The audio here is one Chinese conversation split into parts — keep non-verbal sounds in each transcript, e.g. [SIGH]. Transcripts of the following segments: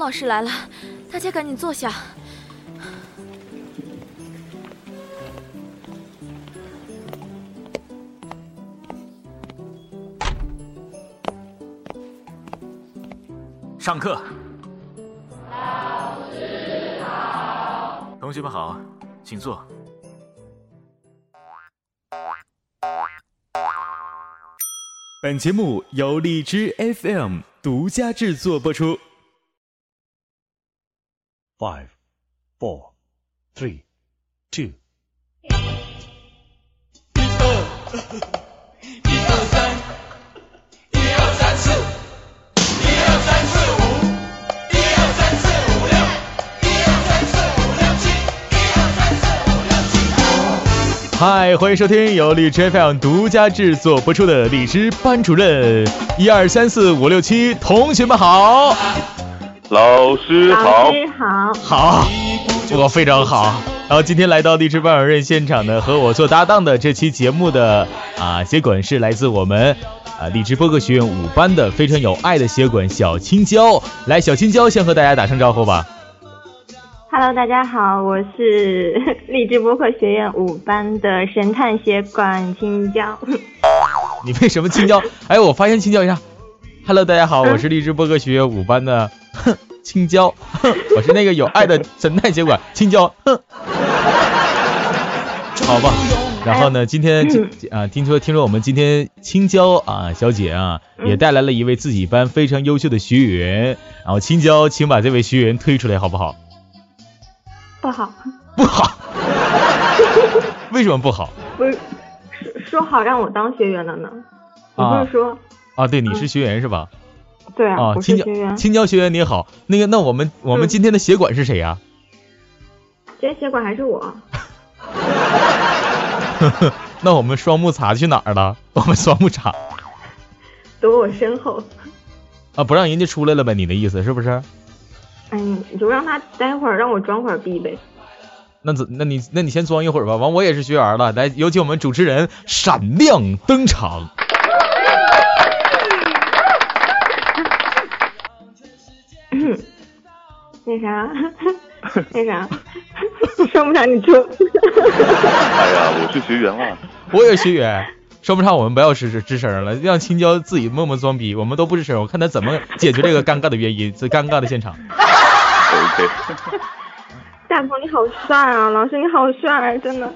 老师来了，大家赶紧坐下。上课。老师好。同学们好，请坐。本节目由荔枝 FM 独家制作播出。Five, four, three, two。一二，一二三，一二三四，一二三四五，一二三四五六，一二三四五六七，一二三四五六七。嗨，欢迎收听由荔枝 FM 独家制作播出的《荔枝班主任》，一二三四五六七，同学们好，老师好老，师好，好，我非常好。然后今天来到荔枝班主任现场的，和我做搭档的这期节目的啊协管是来自我们啊荔枝播客学院五班的非常有爱的协管小青椒。来，小青椒先和大家打声招呼吧。Hello，大家好，我是 [LAUGHS] 励志播客学院五班的神探协管青椒。你为什么青椒？哎，我发现青椒一下。Hello，大家好，我是荔枝播客学院五班的哼青椒，哼，我是那个有爱的神探协管 [LAUGHS] 青椒，哼。[LAUGHS] 好吧，然后呢，今天啊，听说听说我们今天青椒啊小姐啊也带来了一位自己班非常优秀的学员，然后青椒，请把这位学员推出来好不好？不好，不好，[LAUGHS] 为什么不好？不是说说好让我当学员了呢？你啊不是说、啊，对，你是学员是吧？对啊？青椒是学员，青椒学员你好，那个那我们我们嗯今天的协管是谁呀、今天协管还是我。[LAUGHS] 那我们双木茶去哪儿了？[LAUGHS] 我们双木茶躲我身后。啊，不让人家出来了呗？你的意思是不是？哎，你就让他待会儿，让我装会儿逼呗。那怎那你那你先装一会儿吧。完我也是学员了，来有请我们主持人闪亮登场。那啥，[LAUGHS] 那啥，说不上你出。哎呀，我是学员了，我也是学员，说不上我们不要吱吱吱声了，让青椒自己默默装逼，我们都不吱声，我看他怎么解决这个尴尬的原因，这尴尬的现场。[LAUGHS] OK，大鹏你好帅啊，老师你好帅，真的。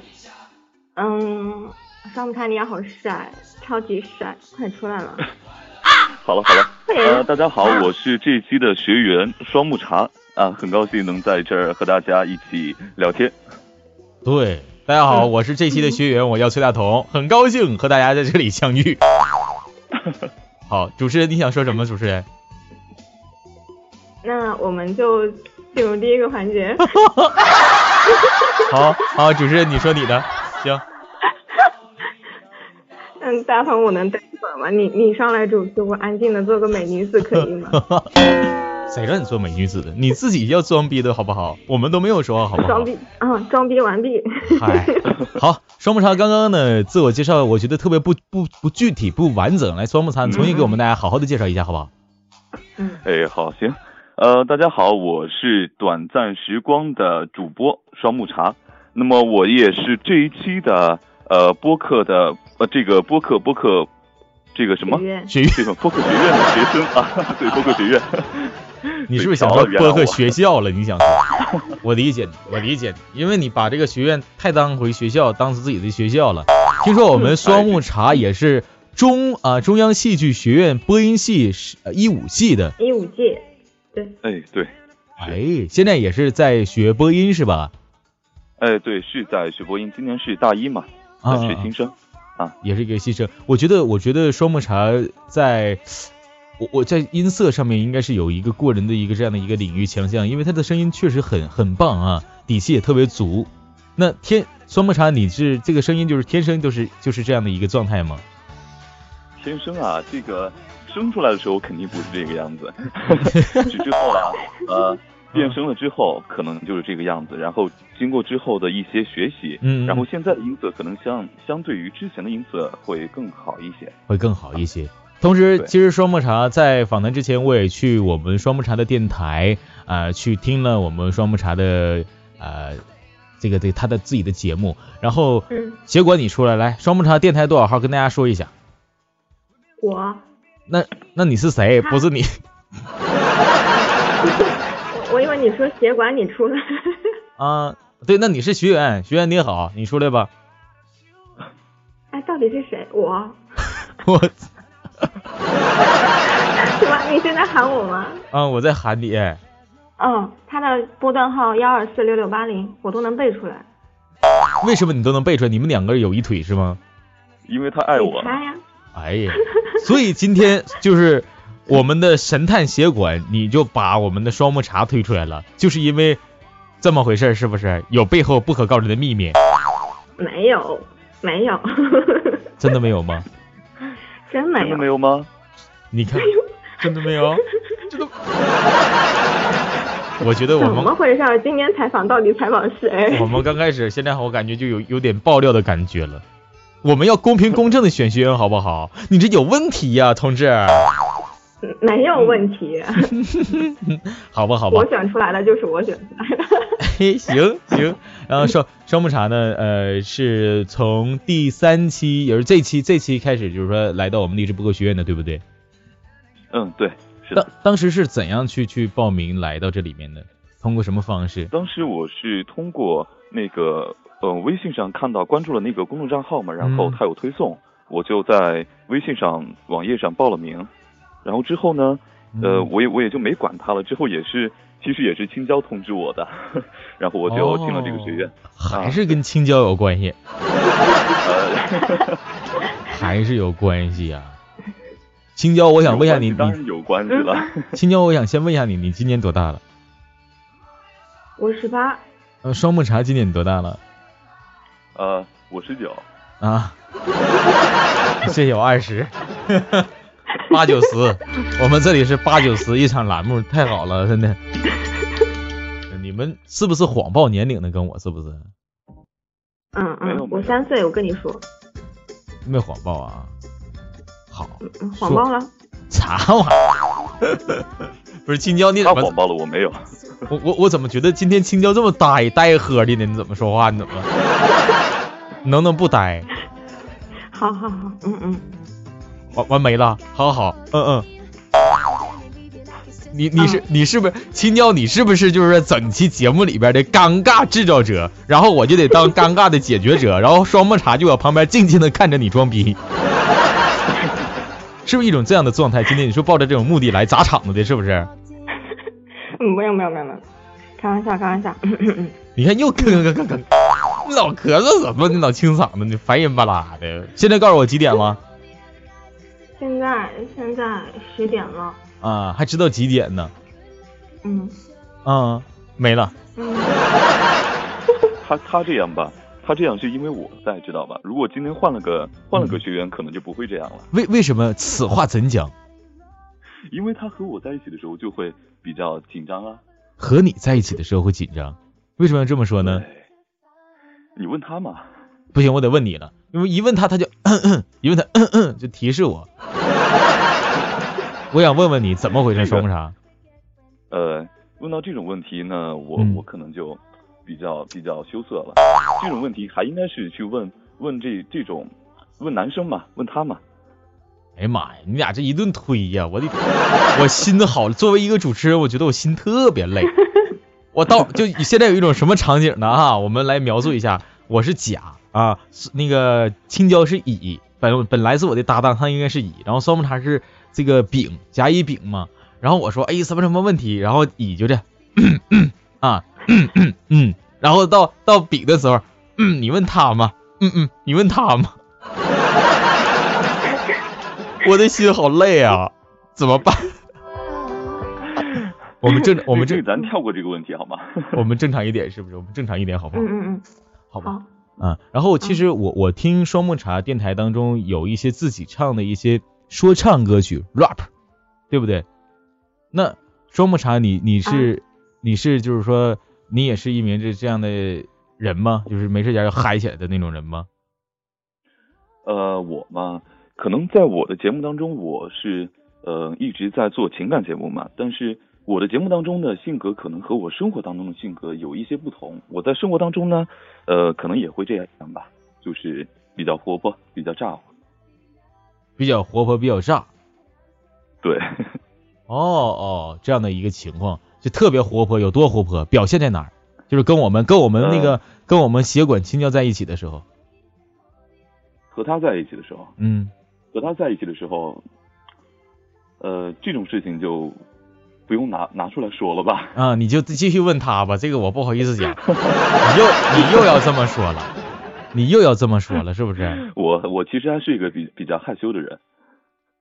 嗯，双木茶你也好帅，超级帅，快出来了。[LAUGHS] 好了好了，呃，大家好，我是这一期的学员双木茶啊，很高兴能在这儿和大家一起聊天。对，大家好，我是这期的学员，我叫崔大同，很高兴和大家在这里相遇。[LAUGHS] 好，主持人你想说什么？主持人？那我们就进入第一个环节。[LAUGHS] 好好，主持人你说你的，行。[LAUGHS] 嗯，大鹏，我能待一会儿吗？你你上来主持，我安静的做个美女子可以吗？谁让你做美女子的？你自己要装逼的好不好？我们都没有说好不好装？逼啊，装逼完毕。嗨，好，双木茶刚刚呢自我介绍，我觉得特别不不不具体不完整。来，双木茶，你重新给我们大家好好的介绍一下，好不好？嗯，哎，好，行，呃，大家好，我是短暂时光的主播双木茶，那么我也是这一期的呃播客的呃这个播客播客这个什么学院学院，这个播客学院的学生啊，[LAUGHS] 对，播客学院。[LAUGHS] 你是不是想说播客学校了？你想说？我理解你，我理解你，因为你把这个学院太当回学校，当自己的学校了。听说我们双木茶也是中啊、中央戏剧学院播音系是呃一五系的，一五届，哎，对，哎，现在也是在学播音是吧？哎，对，是在学播音，今年是大一嘛，啊在学新生啊。也是一个新生。我觉得，我觉得双木茶在，我我在音色上面应该是有一个过人的一个这样的一个领域强项，因为他的声音确实很很棒啊，底气也特别足。那天双木茶，你是这个声音就是天生就是就是这样的一个状态吗？天生啊，这个生出来的时候肯定不是这个样子，[LAUGHS] 是之后啊，呃，变声了之后可能就是这个样子，然后经过之后的一些学习，嗯，然后现在的音色可能相相对于之前的音色会更好一些。会更好一些。同时，其实双木茶在访谈之前，我也去我们双木茶的电台啊、呃去听了我们双木茶的呃这个这个他的自己的节目，然后嗯，协管你出来，来双木茶电台多少号跟大家说一下。我那那你是谁？不是你，我 [LAUGHS] 我以为你说协管你出来，[LAUGHS] 啊？对，那你是学员，学员你好，你出来吧。哎，到底是谁？我 [LAUGHS] 我 [LAUGHS] 是吧？你现在喊我吗？嗯，我在喊你。嗯，他的波段号幺二四六六八零，我都能背出来。为什么你都能背出来？你们两个人有一腿是吗？因为他爱我你。猜呀？哎呀，所以今天就是我们的神探协管，你就把我们的双木茶推出来了，就是因为这么回事儿，是不是？有背后不可告人的秘密？没有，没有，真的没有吗？真 [LAUGHS] 的真没有。没有吗？你看，[LAUGHS] 真的没有？真的？我觉得我们怎么回事？今天采访到底采访谁？我们刚开始，现在我感觉就有有点爆料的感觉了。我们要公平公正的选学员，好不好？你这有问题呀、同志，没有问题，[LAUGHS] 好吧，好吧我。选出来的就是我选出来的。嘿，行行，然后双双木茶呢，呃，是从第三期，也是这期这期开始，就是说来到我们励志播客学院的，对不对？嗯，对，是当的。当时是怎样去去报名来到这里面的？通过什么方式？当时我是通过那个呃微信上看到关注了那个公众账号嘛，然后嗯他有推送，我就在微信上网页上报了名，然后之后呢，呃，嗯我也我也就没管他了，之后也是其实也是青椒通知我的，[LAUGHS] 然后我就进了这个学院。还是跟青椒有关系，呃，[LAUGHS] 还是有关系呀、青椒，我想问一下你，你有关系当然有关系了。[LAUGHS] 青椒，我想先问一下你，你今年多大了？我十八，呃，双木茶今年多大了？呃，五十九，啊，谢谢我二十，[LAUGHS] 八九十，我们这里是八九十一场栏目，太好了，真的。你们是不是谎报年龄的？跟我是不是？嗯嗯，我三岁，我跟你说，没谎报啊？好，嗯，谎报了。[LAUGHS] 啥玩意儿？[LAUGHS] 不是青椒，你怎么他谎？报了，我没有。[LAUGHS] 我我我怎么觉得今天青椒这么呆呆喝的呢？你怎么说话？你怎么？你能不能不呆？好好好，嗯嗯，完完没了，好好，嗯嗯。你你是你是不是青椒？你是不是就是整期节目里边的尴尬制造者？然后我就得当尴尬的解决者，然后双木茶就搁旁边静静的看着你装逼，是不是一种这样的状态？今天你说抱着这种目的来砸场子的，是不是？嗯，没有没有没有没有，开玩笑开玩笑。[LAUGHS] 你看又咳咳咳咳，你老咳嗽什么？你老清嗓子，你烦人巴拉的。现在告诉我几点了？现在现在十点了，啊，还知道几点呢？嗯啊，没了。嗯，他他这样吧，他这样是因为我在，知道吧？如果今天换了个换了个学员，可能就不会这样了。为为什么此话怎讲？因为他和我在一起的时候就会比较紧张啊。和你在一起的时候会紧张，为什么要这么说呢？你问他嘛。不行，我得问你了，因为一问他他就咳 [COUGHS] 咳，一问他咳咳 [COUGHS] 就提示我。[LAUGHS] 我想问问你怎么回事，说不啥？呃，问到这种问题呢，我、嗯我可能就比较比较羞涩了。这种问题还应该是去问问这这种问男生嘛，问他嘛。哎呀妈呀，你俩这一顿推呀，我的我心都好了，作为一个主持人，我觉得我心特别累。[LAUGHS] 我到就现在有一种什么场景呢？哈，我们来描述一下。我是甲啊，那个青椒是乙，本本来是我的搭档，他应该是乙，然后双木茶是这个丙，甲乙丙嘛。然后我说，哎，什么什么问题？然后乙就这嗯嗯 [COUGHS] 啊嗯嗯嗯，然后到到比的时候，嗯，你问他吗？嗯嗯，你问他吗？[LAUGHS] 我的心好累啊，怎么办？[LAUGHS] 我们正我们这正咱跳过这个问题好吗？[LAUGHS] 我们正常一点是不是？我们正常一点好不好？嗯嗯嗯，好吧。好，啊，然后其实我我听双木茶电台当中有一些自己唱的一些说唱歌曲 rap，对不对？那双木茶你你是、你是就是说你也是一名这这样的人吗？就是没事家就嗨起来的那种人吗？呃，我嘛，可能在我的节目当中，我是呃一直在做情感节目嘛，但是我的节目当中的性格可能和我生活当中的性格有一些不同。我在生活当中呢，呃，可能也会这样吧，就是比较活泼，比较咋呼。比较活泼，比较炸。对，哦哦，这样的一个情况，就特别活泼，有多活泼？表现在哪儿？就是跟我们跟我们那个、跟我们协管青椒在一起的时候，和他在一起的时候，嗯，和他在一起的时候，呃，这种事情就不用拿拿出来说了吧。啊，你就继续问他吧，这个我不好意思讲，你又你又要这么说了，你又要这么说了，是不是？[LAUGHS] 我我其实还是一个比比较害羞的人，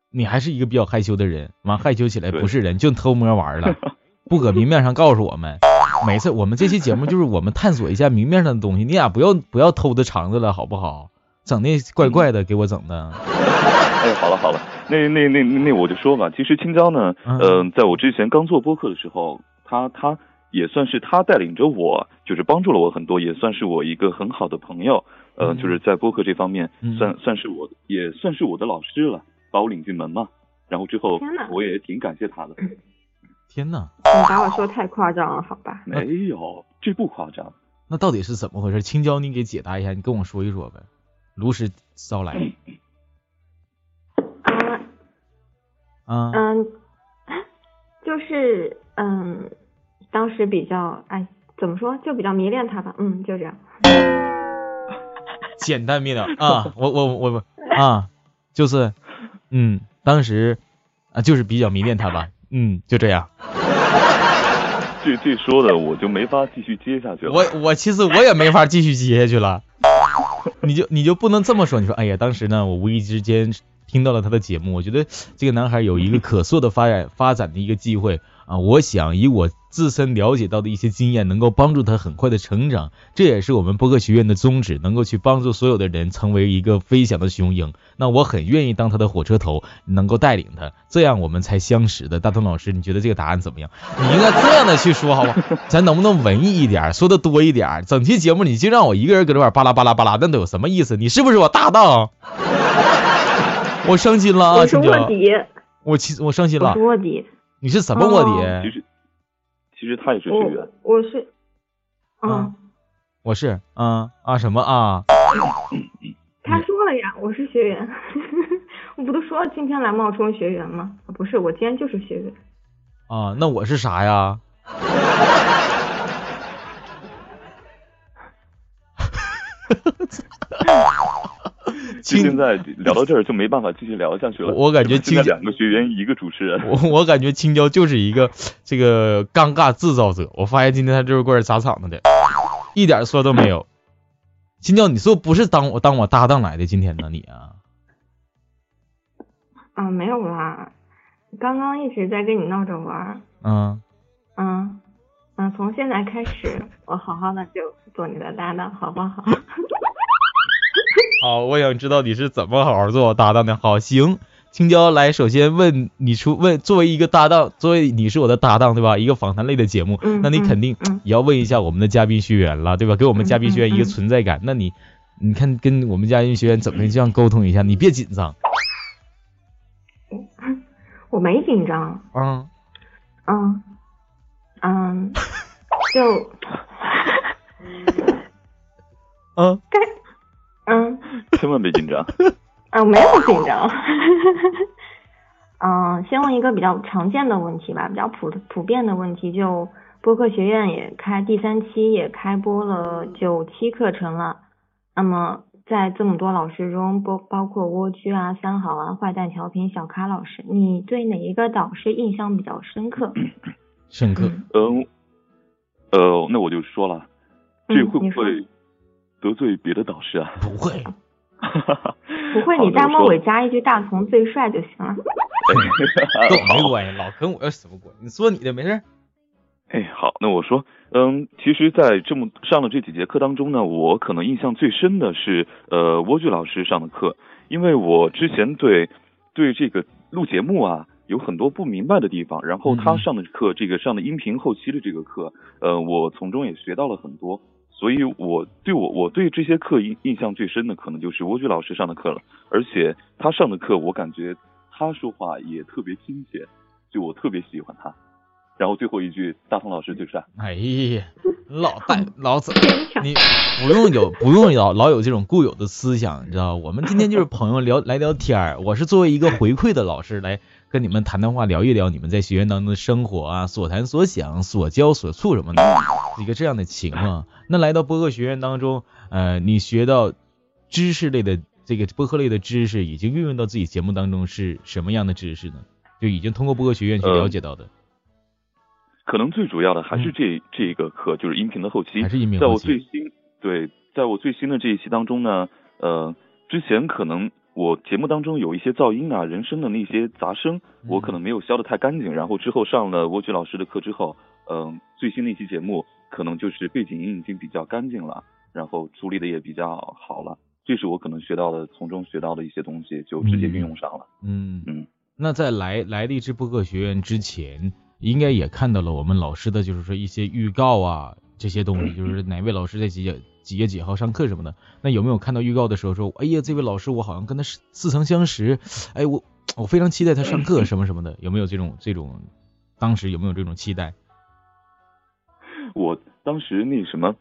你还是一个比较害羞的人，完害羞起来不是人，就偷摸玩了，[LAUGHS] 不搁明面上告诉我们。每次我们这期节目就是我们探索一下明面上的东西，你俩不要不要偷着肠子了，好不好？整那怪怪的，给我整的。哎，好了好了，那那那那我就说吧，其实青椒呢，嗯嗯、在我之前刚做播客的时候，他他也算是他带领着我，就是帮助了我很多，也算是我一个很好的朋友，呃，嗯就是在播客这方面嗯算算是我也算是我的老师了，把我领进门嘛。然后之后我也挺感谢他的，天呐，你把我说太夸张了，好吧？没有，这不夸张。那到底是怎么回事？青椒，你给解答一下，你跟我说一说呗。如实招来嗯啊，嗯，就是嗯，当时比较哎，怎么说，就比较迷恋他吧。嗯，就这样。[LAUGHS] 简单明了啊，我我我我啊，就是嗯，当时啊就是比较迷恋他吧，嗯，就这样。[LAUGHS] 这这说的我就没法继续接下去了。我我其实我也没法继续接下去了，[LAUGHS] 你就你就不能这么说，你说哎呀，当时呢，我无意之间听到了他的节目，我觉得这个男孩有一个可塑的发展发展的一个机会啊，我想以我自身了解到的一些经验，能够帮助他很快的成长，这也是我们播客学院的宗旨，能够去帮助所有的人成为一个飞翔的雄鹰。那我很愿意当他的火车头，能够带领他，这样我们才相识的。大东老师，你觉得这个答案怎么样？你应该这样的去说，好吧？[LAUGHS] 咱能不能文艺一点，说的多一点？整期节目你就让我一个人搁这块巴拉巴拉巴拉，那都有什么意思？你是不是我搭档？[LAUGHS] 我伤心了啊，我是卧底，我其我伤心了我是。卧底，你是什么卧哦底？其实他也是学员我，我是，嗯啊，我是啊啊什么啊？他说了呀，我是学员。[LAUGHS] 我不都说了今天来冒充学员吗？啊不是，我今天就是学员。啊，那我是啥呀？[LAUGHS] 现在聊到这儿就没办法继续聊下去了。我我感觉青两个学员一个主持人，我我感觉青椒就是一个这个尴尬制造者。我发现今天他就是过来砸场子的，一点说都没有。青椒，你说不是当我当我搭档来的今天呢？你啊，啊，没有啦，刚刚一直在跟你闹着玩。嗯，嗯嗯，从现在开始，我好好的就做你的搭档，好不好？[LAUGHS] [LAUGHS] 好，我想知道你是怎么好好做我搭档的。好，行，青椒来，首先问你出问，作为一个搭档，作为你是我的搭档，对吧？一个访谈类的节目，嗯那你肯定也要问一下我们的嘉宾学员了，对吧？给我们嘉宾学员一个存在感。那你，你看跟我们嘉宾学员怎么这样沟通一下？你别紧张我没紧张，嗯。嗯嗯，就嗯，[LAUGHS] 该嗯 [LAUGHS] 千万别紧张。啊，没有紧张。嗯，先问一个比较常见的问题吧，比较普普遍的问题，就播客学院也开第三期，也开播了九期课程了。那么在这么多老师中，包包括蜗居啊、三好啊、坏蛋调频、小咖老师，你对哪一个导师印象比较深刻？[COUGHS] 深刻。嗯，呃，那我就说了，这会不会得罪别的导师啊？不会，[LAUGHS] 不会，好你弹幕那我说尾加一句“大同最帅”就行了。[LAUGHS] 跟我没关系，老跟我有什么关系？你说你的没事儿。哎，好，那我说，嗯，其实，在这么上了这几节课当中呢，我可能印象最深的是，呃，莴苣老师上的课，因为我之前对对这个录节目啊有很多不明白的地方，然后他嗯上的课，这个上的音频后期的这个课，呃，我从中也学到了很多，所以我对我我对这些课印印象最深的可能就是蜗居老师上的课了，而且他上的课我感觉他说话也特别亲切，就我特别喜欢他。然后最后一句，大鹏老师最帅。哎呀，老大老子你不用有不用老老有这种固有的思想，你知道？我们今天就是朋友聊来聊天儿，我是作为一个回馈的老师来跟你们谈谈话，聊一聊你们在学院当中的生活啊，所谈所想、所教所处什么的一个这样的情况。那来到播客学院当中，呃，你学到知识类的这个播客类的知识，已经运用到自己节目当中是什么样的知识呢？就已经通过播客学院去了解到的，可能最主要的还是这、这一个课，就是音频的后期。嗯还是音频在我后期最新对，在我最新的这一期当中呢，呃，之前可能我节目当中有一些噪音啊、人声的那些杂声，我可能没有消得太干净。然后之后上了蜗居老师的课之后，嗯、最新的一期节目可能就是背景音已经比较干净了，然后处理的也比较好了。这是我可能学到的，从中学到的一些东西，就直接运用上了。嗯嗯。那在来来荔枝播客学院之前，应该也看到了我们老师的就是说一些预告啊这些东西，[LAUGHS] 就是哪位老师在几月几月几号上课什么的。那有没有看到预告的时候说，哎呀，这位老师我好像跟他似曾相识，哎我我非常期待他上课 [LAUGHS] 什么什么的，有没有这种这种当时有没有这种期待？我当时那什么，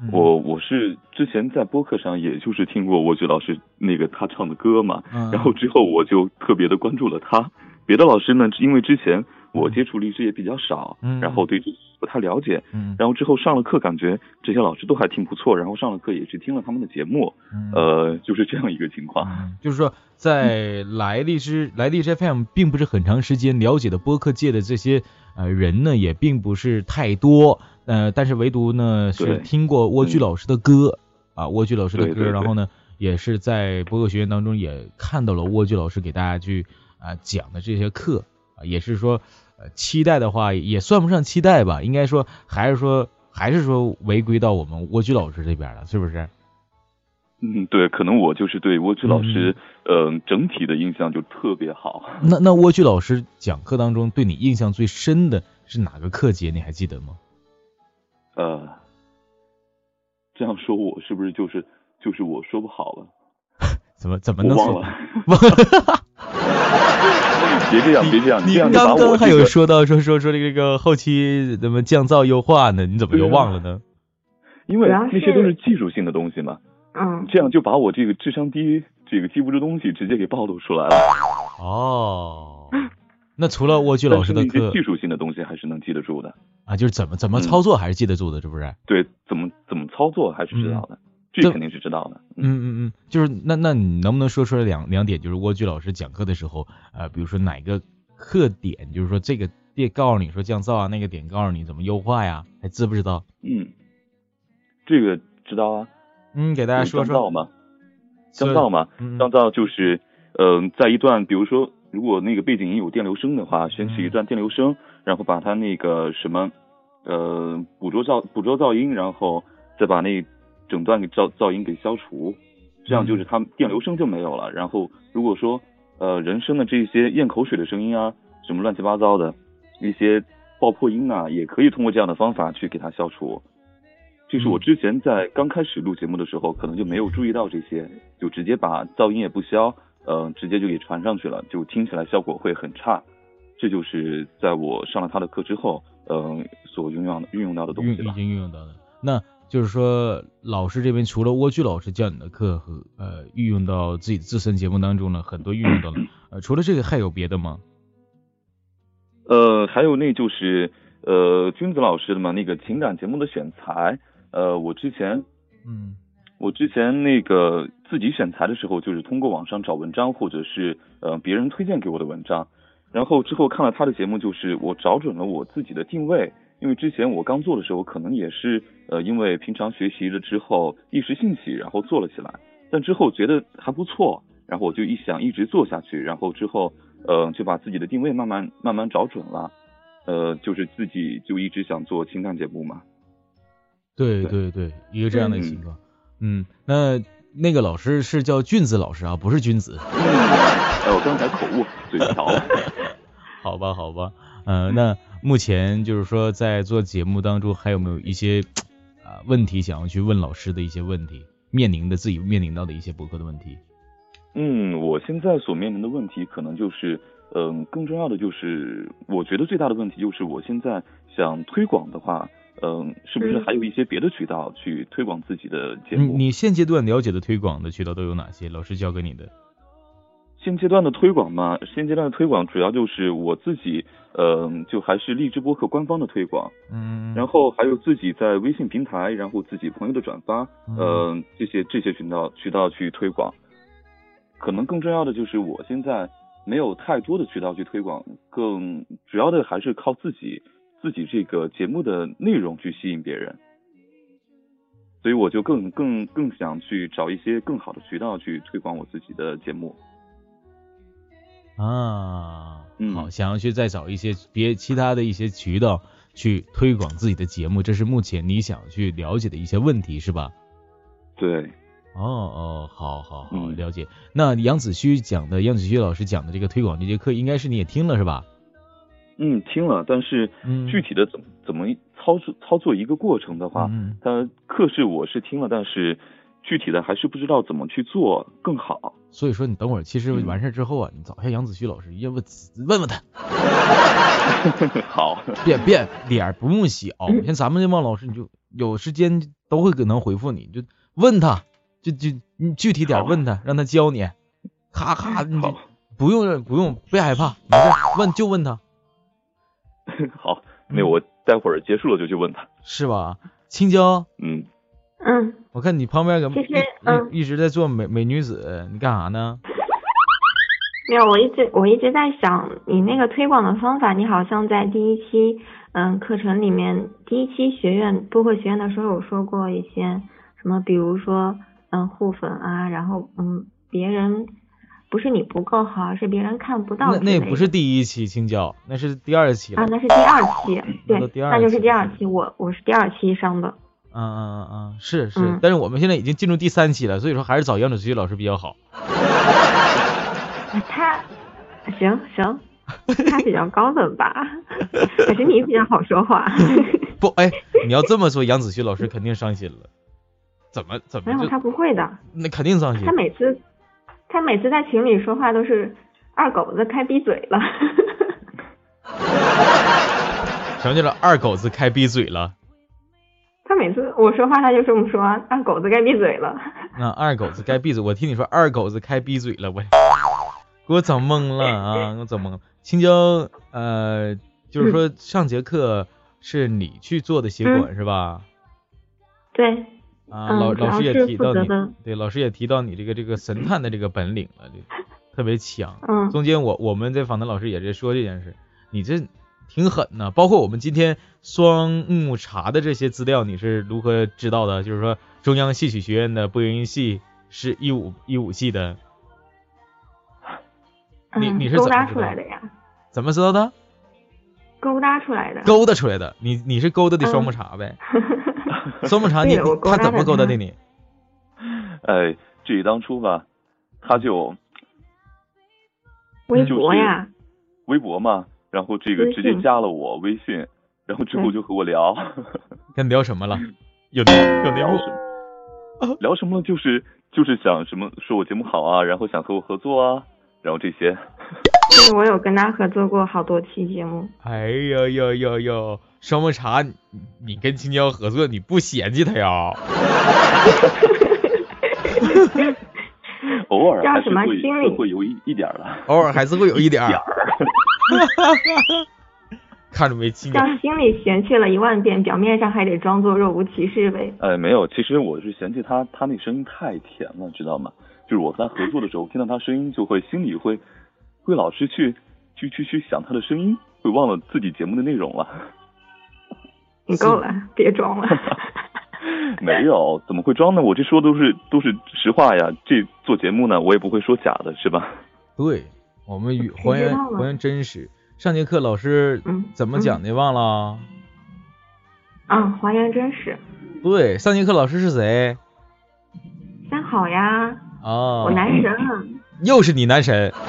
嗯我我是之前在播客上，也就是听过蜗居老师那个他唱的歌嘛，嗯然后之后我就特别的关注了他。别的老师呢，因为之前我接触荔枝也比较少，嗯。然后对这不太了解，嗯。然后之后上了课，感觉这些老师都还挺不错，然后上了课也去听了他们的节目，嗯。呃，就是这样一个情况。嗯，就是说，在来荔枝来荔枝 FM 并不是很长时间，了解的播客界的这些呃人呢，也并不是太多，呃，但是唯独呢是听过蜗居老师的歌、啊，蜗居老师的歌，对对对然后呢，也是在播客学院当中也看到了蜗居老师给大家去啊、讲的这些课啊，也是说呃期待的话也算不上期待吧，应该说还是说还是说回归到我们蜗居老师这边了，是不是？嗯，对，可能我就是对蜗居老师，嗯呃，整体的印象就特别好。那那蜗居老师讲课当中对你印象最深的是哪个课节？你还记得吗？呃，这样说我是不是就是就是我说不好了？[LAUGHS] 怎么怎么我能说？忘了。忘 [LAUGHS] [LAUGHS] 别这样，别这样，你你这样就把刚刚还我这个，有说到说说说这个这个后期怎么降噪优化呢？你怎么又忘了呢？因为那些都是是技术性的东西嘛，嗯，这样就把我这个智商低、这个记不住东西直接给暴露出来了。哦，[LAUGHS] 那除了蜗居老师的课技术性的东西还是能记得住的。啊，就是怎么怎么嗯操作还是记得住的，是不是？对，怎么怎么操作还是知道的，这这肯定是知道的。嗯，嗯嗯嗯，就是那那你能不能说出来两两点？就是蜗居老师讲课的时候，呃，比如说哪个课点，就是说这个点告诉你说降噪啊，那个点告诉你怎么优化呀，还知不知道？嗯，这个知道啊。嗯，给大家说说。降噪嘛，降噪嘛，嗯降噪就是，嗯、在一段，比如说，如果那个背景音有电流声的话，选取一段电流声，然后把它那个什么，呃，捕捉噪捕捉噪音，然后再把那整段给噪噪音给消除，这样就是它电流声就没有了。然后如果说，呃，人声的这些咽口水的声音啊，什么乱七八糟的一些爆破音啊，也可以通过这样的方法去给它消除。这是我之前在刚开始录节目的时候，可能就没有注意到这些，就直接把噪音也不消，呃，直接就给传上去了，就听起来效果会很差。这就是在我上了他的课之后，呃，所运用的运用到的东西吧。已经运用到的。那就是说，老师这边除了蜗居老师教你的课和呃运用到自己自身节目当中呢，很多运用到了。[COUGHS] 呃，除了这个还有别的吗？呃，还有那就是呃君子老师的嘛，那个情感节目的选材，呃，我之前嗯我之前那个自己选材的时候，就是通过网上找文章，或者是呃别人推荐给我的文章，然后之后看了他的节目，就是我找准了我自己的定位，因为之前我刚做的时候，可能也是呃因为平常学习了之后一时兴起，然后做了起来，但之后觉得还不错，然后我就一想一直做下去，然后之后呃就把自己的定位慢慢慢慢找准了，呃就是自己就一直想做情感节目嘛，对对对，一个这样的情况。嗯，那那个老师是叫俊子老师啊，不是君子。哎我刚才口误，嘴瓢了。[LAUGHS] 好吧，好吧，呃，那目前就是说在做节目当中还有没有一些啊、问题想要去问老师的一些问题，面临的自己面临到的一些博客的问题。嗯，我现在所面临的问题可能就是，嗯，更重要的就是，我觉得最大的问题就是，我现在想推广的话，嗯，是不是嗯还有一些别的渠道去推广自己的节你目？你现阶段了解的推广的渠道都有哪些？老师教给你的？现阶段的推广嘛，现阶段的推广主要就是我自己，嗯，就还是荔枝播客官方的推广，嗯，然后还有自己在微信平台，然后自己朋友的转发，嗯嗯，这些这些渠道渠道去推广。可能更重要的就是我现在没有太多的渠道去推广，更主要的还是靠自己自己这个节目的内容去吸引别人。所以我就更更更想去找一些更好的渠道去推广我自己的节目。啊，嗯好，想要去再找一些别其他的一些渠道去推广自己的节目，这是目前你想去了解的一些问题，是吧？对，哦哦，好好好，嗯了解。那杨子虚讲的，杨子虚老师讲的这个推广这节课，应该是你也听了是吧？嗯，听了，但是嗯具体的怎么怎么操作操作一个过程的话，嗯它课是我是听了，但是具体的还是不知道怎么去做更好。所以说你等会儿，其实嗯。完事儿之后啊，你找一下杨子旭老师，要不问问他，[LAUGHS] 好，[LAUGHS] 别别脸不用小，[LAUGHS] 嗯像咱们这帮老师，你就有时间都会可能回复你，就问他，就就你具体点问他，让他教你，咔咔，好，不用不用，别害怕，没事，问就问他，好，那我待会儿结束了就去问他。是吧？青椒，嗯，嗯，我看你旁边搁其实一嗯一一直在做美美女子，你干啥呢？没有，我一直我一直在想，你那个推广的方法，你好像在第一期嗯课程里面，第一期学院播客学院的时候有说过一些什么，比如说嗯互粉啊，然后嗯别人不是你不够好，而是别人看不到那不是第一期青椒，那是第二期了。啊，那是第二期，对那第，二那就是第二期，我我是第二期上的。嗯嗯嗯嗯，是是，嗯但是我们现在已经进入第三期了，所以说还是找杨子旭老师比较好。[LAUGHS] 他行行，他比较高冷吧，可是你比较好说话。[LAUGHS] 不，哎，你要这么说，杨子旭老师肯定伤心了。怎么怎么没有，他不会的，那肯定伤心他？每次他每次在群里说话都是二狗子开闭嘴了。[LAUGHS] 什么叫做二狗子开闭嘴了？他每次我说话他就这么说，二狗子该闭嘴了。那二狗子该闭嘴。我听你说二狗子该闭嘴了，我 [LAUGHS] 给我整懵了啊！给我整懵了。青椒，呃，就是说上节课是你去做的协管、是吧？对，啊，嗯老老师也提到你对，老师也提到你这个这个神探的这个本领了，就特别强。嗯中间我我们在访谈老师也在说这件事，你这挺狠呐。包括我们今天双木茶的这些资料，你是如何知道的？就是说中央戏曲学院的播音系是一五一五系的，你嗯你，是怎么知道出来的呀，怎么知道的？勾搭出来的。勾搭出来的，你你是勾搭的双木嗯茶呗？[LAUGHS] 双木茶你他怎么勾搭的你？哎，至于当初吧，他就微博呀，微博嘛，然后这个直接加了我微信，然后之后就和我聊，[LAUGHS] 跟聊什么了？[LAUGHS] 有内有 [LAUGHS] 聊什么？聊什么？就是就是想什么说我节目好啊，然后想和我合作啊，然后这些。就是我有跟他合作过好多期节目。哎呦呦呦呦，双木茶，你你跟青椒合作，你不嫌弃他呀？偶尔叫什么还是会心理会有一一点儿的。偶尔还是会有一点儿。[LAUGHS] 看着没青椒叫心里嫌弃了一万遍，表面上还得装作若无其事呗。哎，没有，其实我是嫌弃他，他那声音太甜了，知道吗？就是我和他合作的时候，听到他声音就会心里会会老是去去去去想他的声音，会忘了自己节目的内容了。你够了，别装了。[LAUGHS] 没有，怎么会装呢？我这说都是都是实话呀。这做节目呢，我也不会说假的，是吧？对，我们与还原还原真实。上节课老师嗯怎么讲的忘了？啊，还原真实。对，上节课老师是谁？三好呀，哦，我男神啊，又是你男神。[LAUGHS]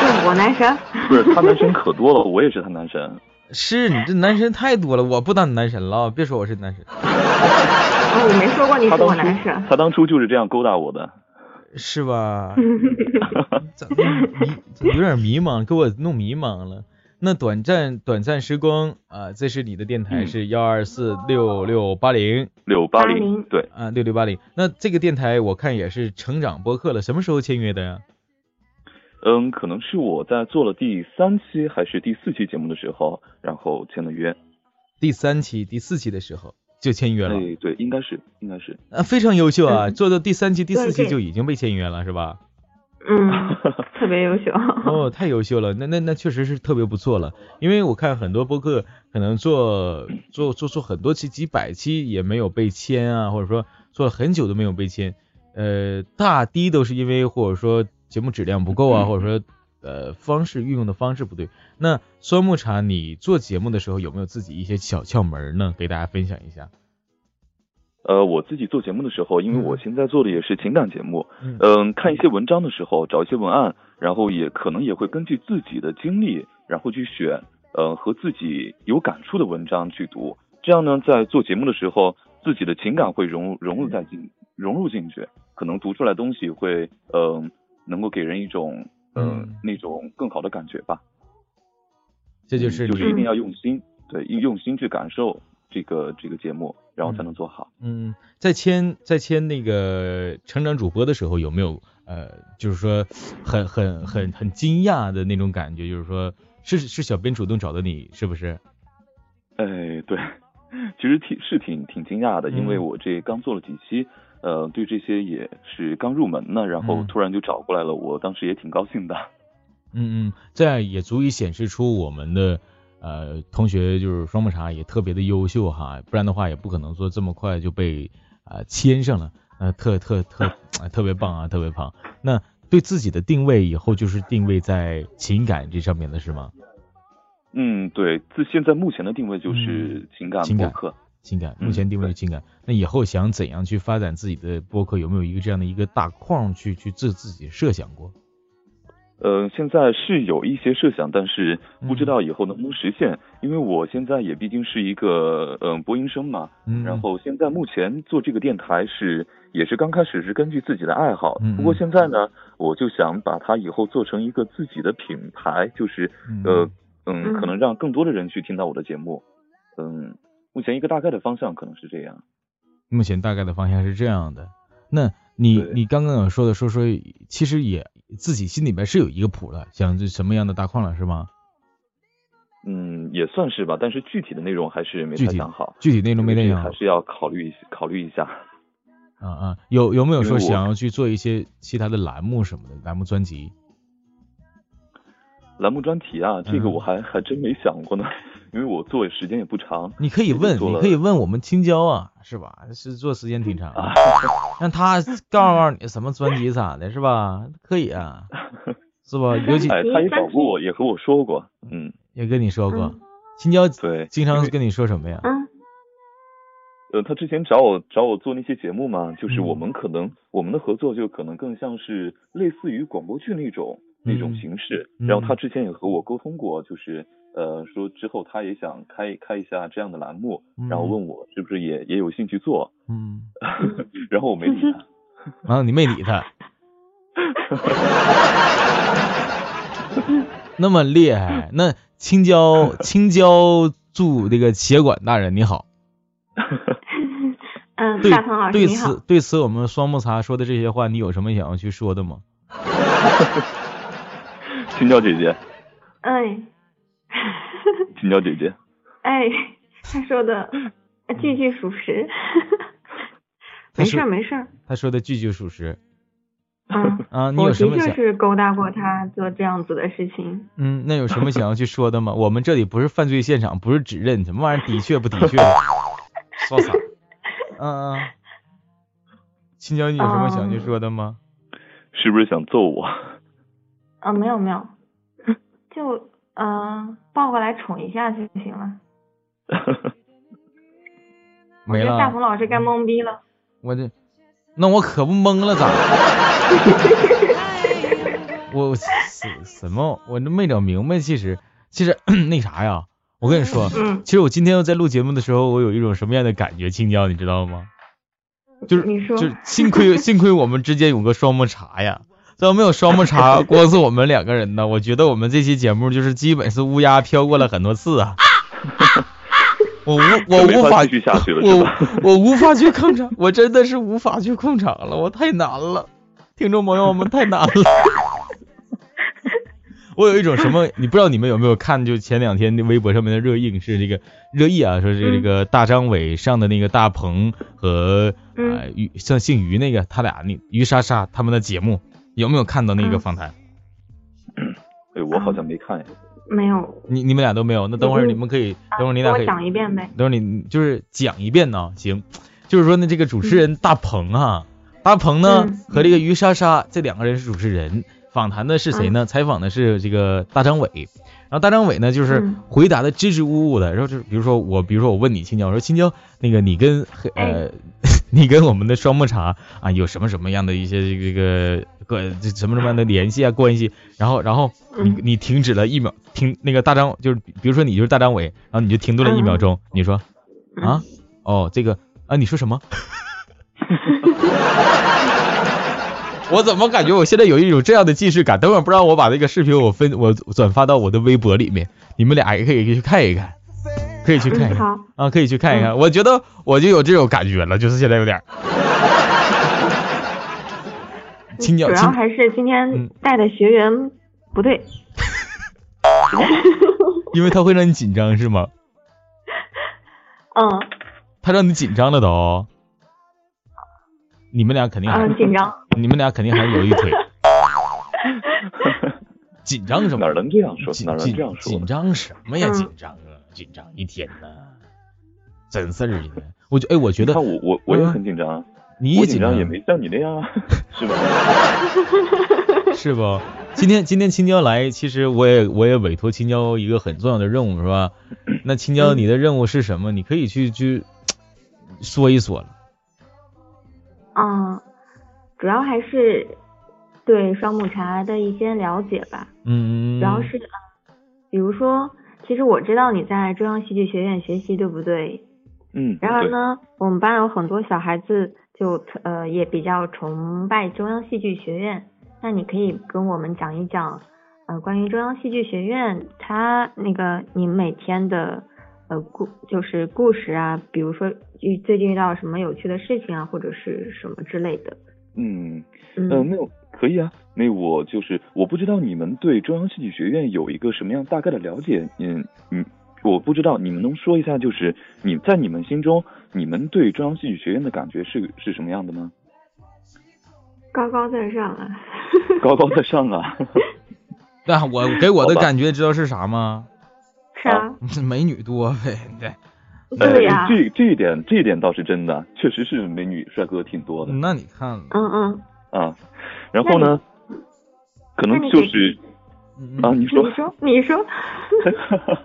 对我男神。[LAUGHS] 不是，他男神可多了，我也是他男神。是你这男神太多了，我不当你男神了，别说我是男神。哦，我没说过你是他当初我男神。他当初就是这样勾搭我的。是吧？[LAUGHS] 咋那么迷有点迷茫，给我弄迷茫了。那短暂短暂时光啊，这是你的电台嗯是幺二四六六八零六八80零，对，啊六六八零。那这个电台我看也是成长播客了，什么时候签约的呀？嗯，可能是我在做了第三期还是第四期节目的时候，然后签的约。第三期、第四期的时候就签约了，对，对，应该是，应该是。啊，非常优秀啊！嗯做到第三期、第四期就已经被签约了，是吧？嗯，[LAUGHS] 特别优秀。哦，太优秀了，那那那确实是特别不错了。因为我看很多播客可能做做做出很多期几百期也没有被签啊，或者说做了很久都没有被签，呃，大低都是因为或者说节目质量不够啊，或者说呃方式运用的方式不对。那酸木茶，你做节目的时候有没有自己一些小窍门呢？给大家分享一下。呃，我自己做节目的时候，因为嗯我现在做的也是情感节目，嗯嗯，看一些文章的时候，找一些文案，然后也可能也会根据自己的经历，然后去选，呃，和自己有感触的文章去读。这样呢，在做节目的时候，自己的情感会融融入在进融入进去，可能读出来东西会，嗯、能够给人一种，嗯、嗯那种更好的感觉吧。这就是嗯就是一定要用心，对，用用心去感受这个这个节目，然后才能做好。嗯，在签在签那个成长主播的时候，有没有呃，就是说很很很很惊讶的那种感觉？就是说，是是小编主动找的你，是不是？哎，对，[LAUGHS] 其实挺是挺挺惊讶的，因为嗯我这刚做了几期，呃，对这些也是刚入门呢，然后嗯突然就找过来了，我当时也挺高兴的。[LAUGHS] 嗯嗯，这样也足以显示出我们的呃同学就是双木茶也特别的优秀哈，不然的话也不可能说这么快就被啊、呃签上了，呃特特特、呃特别棒啊，特别棒。那对自己的定位以后就是定位在情感这上面的是吗？嗯，对，自现在目前的定位就是情感嗯情感播客。情感，嗯目前定位是情感。那以后想怎样去发展自己的播客，有没有一个这样的一个大框去去自自己设想过？呃，现在是有一些设想，但是不知嗯。道以后能不能实现，因为我现在也毕竟是一个嗯、呃播音生嘛，嗯，然后现在目前做这个电台是也是刚开始是根据自己的爱好，嗯不过嗯现在呢，我就想把它以后做成一个自己的品牌，就是嗯。呃嗯，嗯。可能让更多的人去听到我的节目，嗯，目前一个大概的方向可能是这样。目前大概的方向是这样的。那你你刚刚有说的说说，其实也自己心里边是有一个谱了，想是什么样的大框了是吗？嗯，也算是吧，但是具体的内容还是没太想好，具体内容没太想好还是要考虑考虑一下。啊啊，有有没有说想要去做一些其他的栏目什么的栏目专辑？栏目专题啊，这个嗯我还、还真没想过呢，因为我做的时间也不长。你可以问，你可以问我们青椒啊，是吧？是做时间挺长的啊，让他告诉你什么专辑啥的，是吧？可以啊，是吧？尤其哎，他也找过我，也和我说过，嗯，也跟你说过嗯，青椒对，经常跟你说什么呀？嗯呃，他之前找我找我做那些节目嘛，就是嗯我们可能、我们的合作就可能更像是类似于广播剧那种、那种嗯形式。嗯然后他之前也和我沟通过，就是呃说之后他也想开开一下这样的栏目，然后嗯问我是不是也也有兴趣做，嗯，[LAUGHS] 然后我没理他。然后你没理他，[LAUGHS] 那么厉害。那青椒 [LAUGHS] 青椒驻那个企业馆大人你好，嗯，对大鹏老师对你好此。对此我们双木茶说的这些话，你有什么想要去说的吗？青椒姐姐，哎，[LAUGHS] 青椒姐姐，哎，他说的 [LAUGHS] 句句属实。[LAUGHS] 没事没事儿，他说的句句属实嗯，啊，你有什么想的确是勾搭过他做这样子的事情。嗯，那有什么想要去说的吗？我们这里不是犯罪现场，不是指认什么玩意儿，的确不的确的，说啥？嗯嗯，青椒，你有什么想去说的吗？是不是想揍我？啊，没有没有，就呃抱过来宠一下就行了。[LAUGHS] 我没觉得大鹏，老师该懵逼了。我这，那我可不懵了咋？[LAUGHS] 我什什么？我都没整明白，其实其实 [CLEARS THROAT] 那啥呀，我跟你说，嗯，其实我今天在录节目的时候，我有一种什么样的感觉，青椒，你知道吗？就是你说就是幸亏幸亏我们之间有个双木茶呀，要没有双木茶，光是我们两个人呢，我觉得我们这期节目就是基本是乌鸦飘过了很多次啊。[LAUGHS] 我无我无法没法继续下去了我我无法去控场，我真的是无法去控场了，我太难了，听众朋友们太难了。[LAUGHS] 我有一种什么，你不知道你们有没有看？就前两天那微博上面的热映是这个热议啊，说是这个大张伟上的那个大鹏和嗯呃于像姓于那个他俩那于莎莎他们的节目，有没有看到那个嗯访谈？哎，我好像没看呀。没有，你你们俩都没有？那等会儿嗯你们可以，等会儿你俩可以，讲一遍呗。等会儿你就是讲一遍呢，行。就是说呢，这个主持人大鹏啊，大鹏呢嗯和这个于莎莎这两个人是主持人，访谈的是谁呢？采访的是这个大张伟。然后大张伟呢，就是嗯。回答的支支吾吾的，然后就是比如说我，比如说我问你青椒，我说青椒，那个你跟黑呃，[LAUGHS] 你跟我们的双木茶啊有什么什么样的一些这个个这什么什么样的联系啊关系？然后然后你嗯。你停止了一秒，停那个大张就是比如说你就是大张伟，然后你就停顿了一秒钟，你说嗯。啊？哦这个啊你说什么？[LAUGHS] 我怎么感觉我现在有一种这样的既视感？等会儿不让我把这个视频我分我转发到我的微博里面，你们俩也可以去看一看，可以去看一嗯，看好，啊，可以去看一看。我觉得我就有这种感觉了，就是现在有点。[LAUGHS] 主要还是今嗯天带的学员不对，[LAUGHS] 因为他会让你紧张是吗？嗯他让你紧张了都。你们俩肯定还嗯，紧张。你们俩肯定还有一腿。[LAUGHS] 紧张什么？哪能这样说？紧哪能这样说紧？张什么呀？嗯紧张啊！紧张一天呢，真事儿呢。我觉哎，我觉得我我我也嗯很紧张啊，你也紧张也没像你那样啊，[LAUGHS] 是吧？[LAUGHS] 是不？今天今天青椒来，其实我也我也委托青椒一个很重要的任务，是吧？那青椒，嗯你的任务是什么？你可以去去说一说了。嗯，主要还是对双木茶的一些了解吧。嗯，主要是，呃比如说，其实我知道你在中央戏剧学院学习，对不对？嗯，然而呢，我们班有很多小孩子就呃也比较崇拜中央戏剧学院。那你可以跟我们讲一讲，呃，关于中央戏剧学院它那个你每天的呃故就是故事啊，比如说遇最近遇到什么有趣的事情啊，或者是什么之类的。嗯嗯，呃，那可以啊。那我就是我不知道你们对中央戏剧学院有一个什么样大概的了解，嗯嗯，我不知道你们能说一下，就是你在你们心中，你们对中央戏剧学院的感觉是是什么样的吗？高高在上啊。高高在上啊。[LAUGHS] 那我给我的感觉知道是啥吗？是啊，[LAUGHS] 美女多呗，对。对呀、呃，这这一点这一点倒是真的，确实是美女帅哥挺多的。那你看，嗯嗯，啊。然后呢，可能就是嗯啊，你说。你，说你说，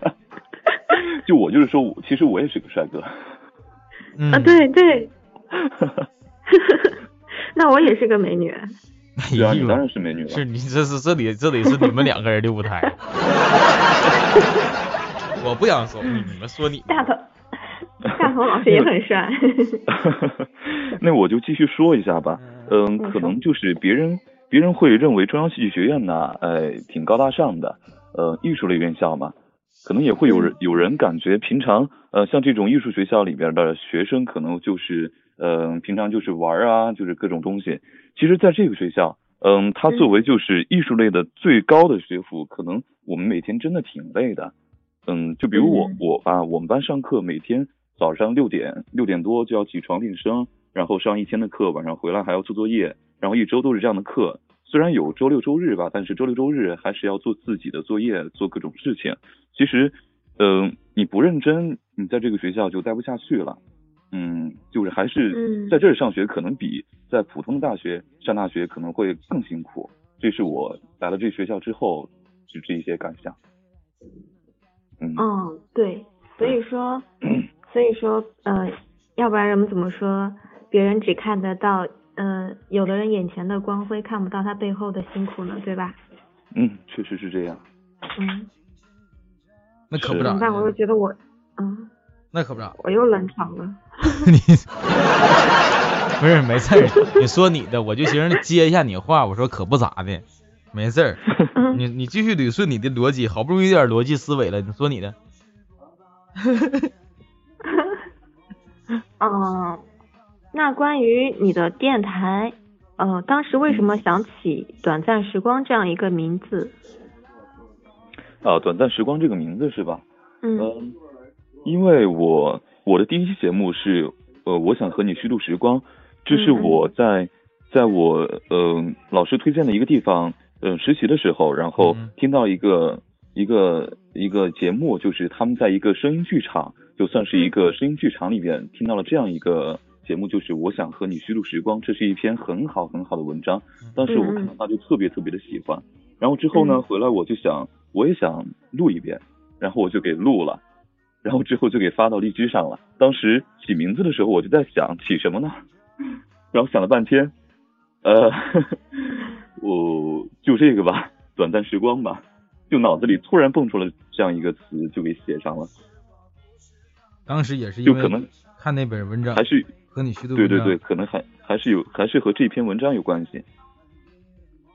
[LAUGHS] 就我就是说我，其实我也是个帅哥。嗯。啊对对，[LAUGHS] 那我也是个美女。哎对啊，你当然是美女了。是你这是这里这里是你们两个人的舞台，[LAUGHS] 我不想说，你你们说你。大头，[LAUGHS] 大头老师也很帅。[LAUGHS] 那我就继续说一下吧。嗯，可能就是别人别人会认为中央戏剧学院呢，呃，挺高大上的，呃，艺术类院校嘛，可能也会有人有人感觉平常呃，像这种艺术学校里边的学生，可能就是嗯、呃，平常就是玩啊，就是各种东西。其实，在这个学校，嗯，它作为就是艺术类的最高的学府，可能我们每天真的挺累的。嗯，就比如我嗯我吧，我们班上课每天早上六点六点多就要起床练声，然后上一天的课，晚上回来还要做作业，然后一周都是这样的课。虽然有周六周日吧，但是周六周日还是要做自己的作业，做各种事情。其实，嗯、你不认真，你在这个学校就待不下去了。嗯，就是还是嗯在这儿上学，可能比在普通的大学上大学可能会更辛苦。这是我来了这学校之后就这一些感想。嗯，嗯，对，所以说，[CLEARS THROAT] 所以说，呃，要不然人们怎么说？别人只看得到，呃，有的人眼前的光辉，看不到他背后的辛苦呢，对吧？嗯，确实是这样。嗯那可不咋怎么办？我又的，觉得我，嗯，那可不咋。我又冷场了。[LAUGHS] 你不是没事儿，你说你的，我就寻思接一下你话，我说可不咋的，没事儿，嗯你你继续捋顺你的逻辑，好不容易有点逻辑思维了，你说你的。[LAUGHS] 嗯，那关于你的电台，呃，当时为什么想起“短暂时光”这样一个名字？啊，短暂时光这个名字是吧？嗯嗯，因为我我的第一期节目是呃，我想和你虚度时光，这是我在在我呃老师推荐的一个地方呃实习的时候，然后嗯听到一个一个一个节目，就是他们在一个声音剧场，就算是一个声音剧场里边听到了这样一个节目，就是我想和你虚度时光，这是一篇很好很好的文章，当时我看到它就特别特别的喜欢，然后之后呢嗯回来我就想我也想录一遍。然后我就给录了，然后之后就给发到荔枝上了。当时起名字的时候，我就在想起什么呢？[LAUGHS] 然后想了半天，呃，[LAUGHS] 我就这个吧，[LAUGHS] 短暂时光吧，就脑子里突然蹦出了这样一个词，就给写上了。当时也是因为就可能看那本文章，还是和你虚度对对对，可能还还是有还是和这篇文章有关系。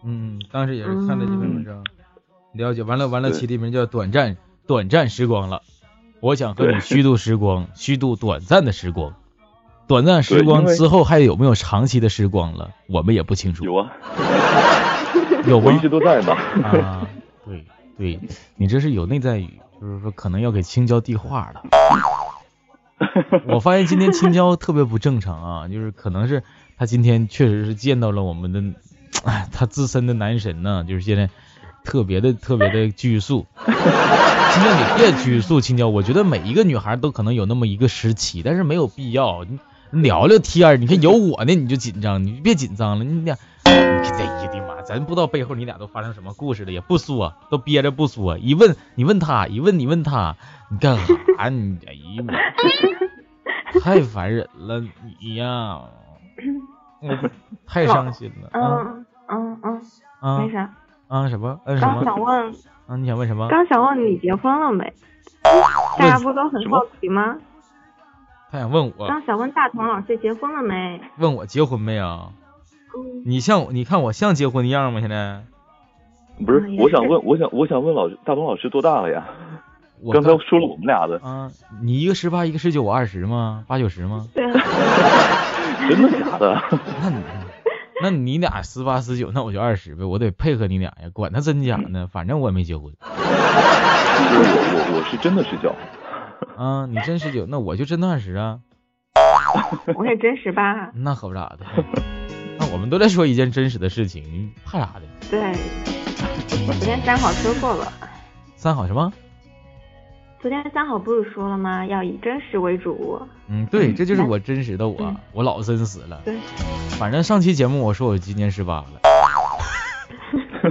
嗯，当时也是看了这篇文嗯章，了解完了完了，起的名叫短暂短暂时光了。我想和你虚度时光，[LAUGHS] 虚度短暂的时光。短暂时光之后还有没有长期的时光了？我们也不清楚。有啊，有吗我一？直都在嘛。啊，对对，你这是有内在语，就是说可能要给青椒递话了。[LAUGHS] 我发现今天青椒特别不正常啊，就是可能是他今天确实是见到了我们的，哎，他自身的男神呢，就是现在特别的特别的拘束。青椒，你别拘束，青椒，我觉得每一个女孩都可能有那么一个时期，但是没有必要。你聊聊天儿，你看有我呢，你就紧张，你别紧张了，你俩。你哎呀的妈！咱不知道背后你俩都发生什么故事了，也不说，都憋着不说。一问你问他，一问你问他，你干啥？你哎呀妈，太烦人了你呀！[LAUGHS] 我太伤心了。嗯嗯嗯，啊没啥。啊什么？嗯什刚想？问，啊你想问什么？刚想问你结婚了没？大家不都很好奇吗？他想问我刚想问大同老师结婚了没？问我结婚没有？嗯，你像你看我像结婚的样吗？现在不是我想问，我想我想问老师，大东老师多大了呀？我刚才说了我们俩的，啊，你一个十八，一个十九，我二十吗？八九十吗？对啊，[LAUGHS] 真的假的？那你那你俩十八十九，那我就二十呗，我得配合你俩呀，管他真假呢，反正我也没结婚 [LAUGHS] 我我我是真的十九。啊。你真十九，那我就真的二十啊，我也真十八。那可不咋的。[LAUGHS] 那我们都在说一件真实的事情，你怕啥的？对，我昨天三好说过了。三好什么？昨天三好不是说了吗？要以真实为主。嗯，对，这就是我真实的我嗯，我老真实了。对，反正上期节目我说我今年十八了，[LAUGHS]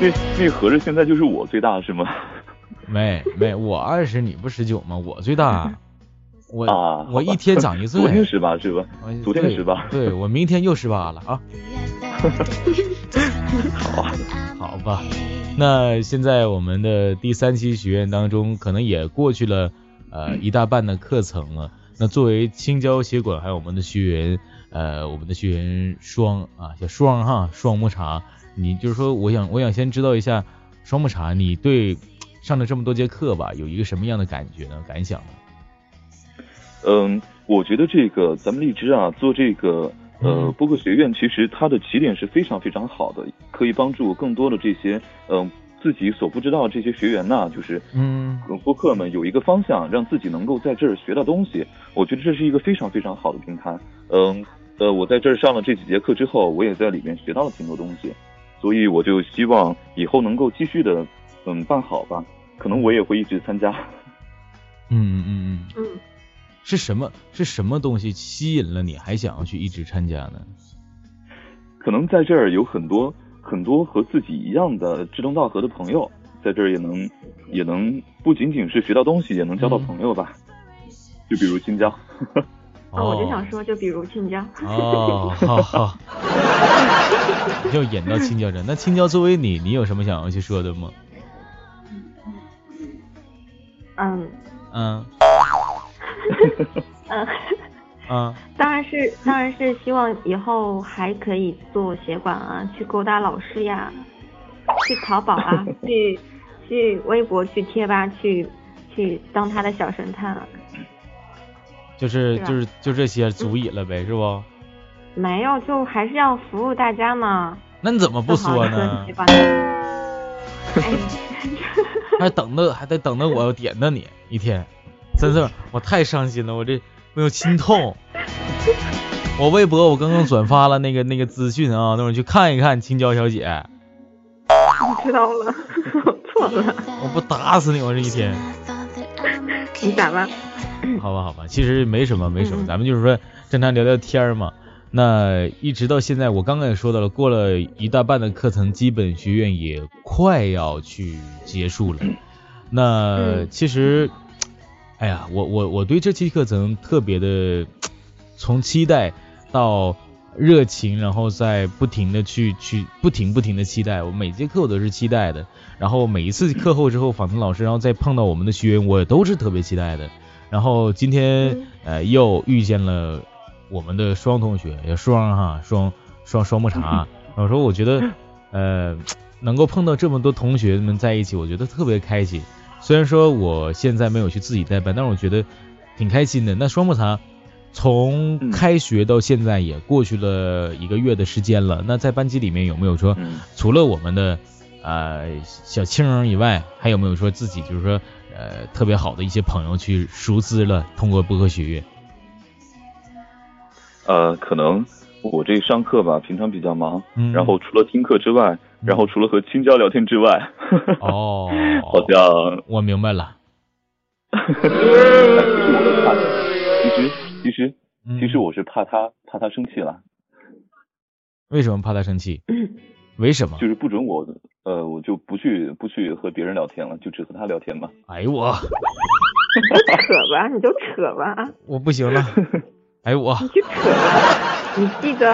那那合着现在就是我最大是吗？没没，我二十你不十九吗？我最大，[LAUGHS] 我、啊，我一天长一 [LAUGHS] 岁。昨天十八是吧？昨天对18对我明天又十八了啊。[LAUGHS] [LAUGHS] 好啊，好吧，那现在我们的第三期学院当中，可能也过去了呃一大半的课程了。那作为青椒协管，还有我们的学员，呃，我们的学员双啊，小双哈，双木茶，你就是说，我想我想先知道一下双木茶，你对上了这么多节课吧，有一个什么样的感觉呢？感想呢？嗯，我觉得这个咱们荔枝啊，做这个呃嗯播客学院，其实它的起点是非常非常好的，可以帮助更多的这些嗯、自己所不知道这些学员呐、就是嗯呃播客们有一个方向，让自己能够在这儿学到东西。我觉得这是一个非常非常好的平台。嗯呃，我在这儿上了这几节课之后，我也在里面学到了挺多东西，所以我就希望以后能够继续的嗯办好吧。可能我也会一直参加。嗯嗯嗯嗯，嗯，是什么是什么东西吸引了你，还想要去一直参加呢？可能在这儿有很多很多和自己一样的志同道合的朋友，在这儿也能也能不仅仅是学到东西，也能交到朋友吧。就比如青椒，哦，我就想说，就比如青椒。哦，好好，[LAUGHS] 又演到青椒这。那青椒作为你，你有什么想要去说的吗？嗯嗯嗯，[LAUGHS] 嗯，[LAUGHS] 当然是当然是希望以后还可以做协管啊，去勾搭老师呀，去淘宝啊，[LAUGHS] 去去微博、去贴吧、去去当他的小神探啊。就是就是就这些足以了呗，是不？没有，就还是要服务大家嘛。那你怎么不说呢？还等着还得等着我点着你一天，真是我太伤心了，我这我有心痛。我微博我刚刚转发了那个那个资讯啊，那会儿去看一看青椒小姐，我知道了，我错了。我不打死你我这一天。[LAUGHS] 你咋了？好吧好吧，其实没什么没什么，嗯咱们就是说正常聊聊天嘛。那一直到现在，我刚刚也说到了，过了一大半的课程，基本学院也快要去结束了。那嗯其实，哎呀，我我我对这期课程特别的，[TSK] 从期待到热情，然后再不停的去去不停不停的期待，我每节课我都是期待的。然后每一次课后之后，访谈老师，然后再碰到我们的学员，我也都是特别期待的。然后今天嗯呃又遇见了我们的双同学，也双哈双双双木茶。[LAUGHS] 我说我觉得呃能够碰到这么多同学们在一起，我觉得特别开心。虽然说我现在没有去自己带班，但是我觉得挺开心的。那双木茶从嗯开学到现在也过去了一个月的时间了，那在班级里面有没有说嗯除了我们的呃小青儿以外，还有没有说自己就是说呃特别好的一些朋友去熟知了，通过播客学院？呃，可能我这上课吧，平常比较忙，嗯然后除了听课之外，然后除了和青椒聊天之外，[LAUGHS] 哦，好像我明白了。[LAUGHS] 其实其实其实我是怕他怕他生气了，为什么怕他生气？为什么？就是不准我呃我就不去不去和别人聊天了，就只和他聊天嘛。哎呦我扯吧，你就扯吧啊，我不行了，[LAUGHS] 哎呦我你去扯吧，你记得。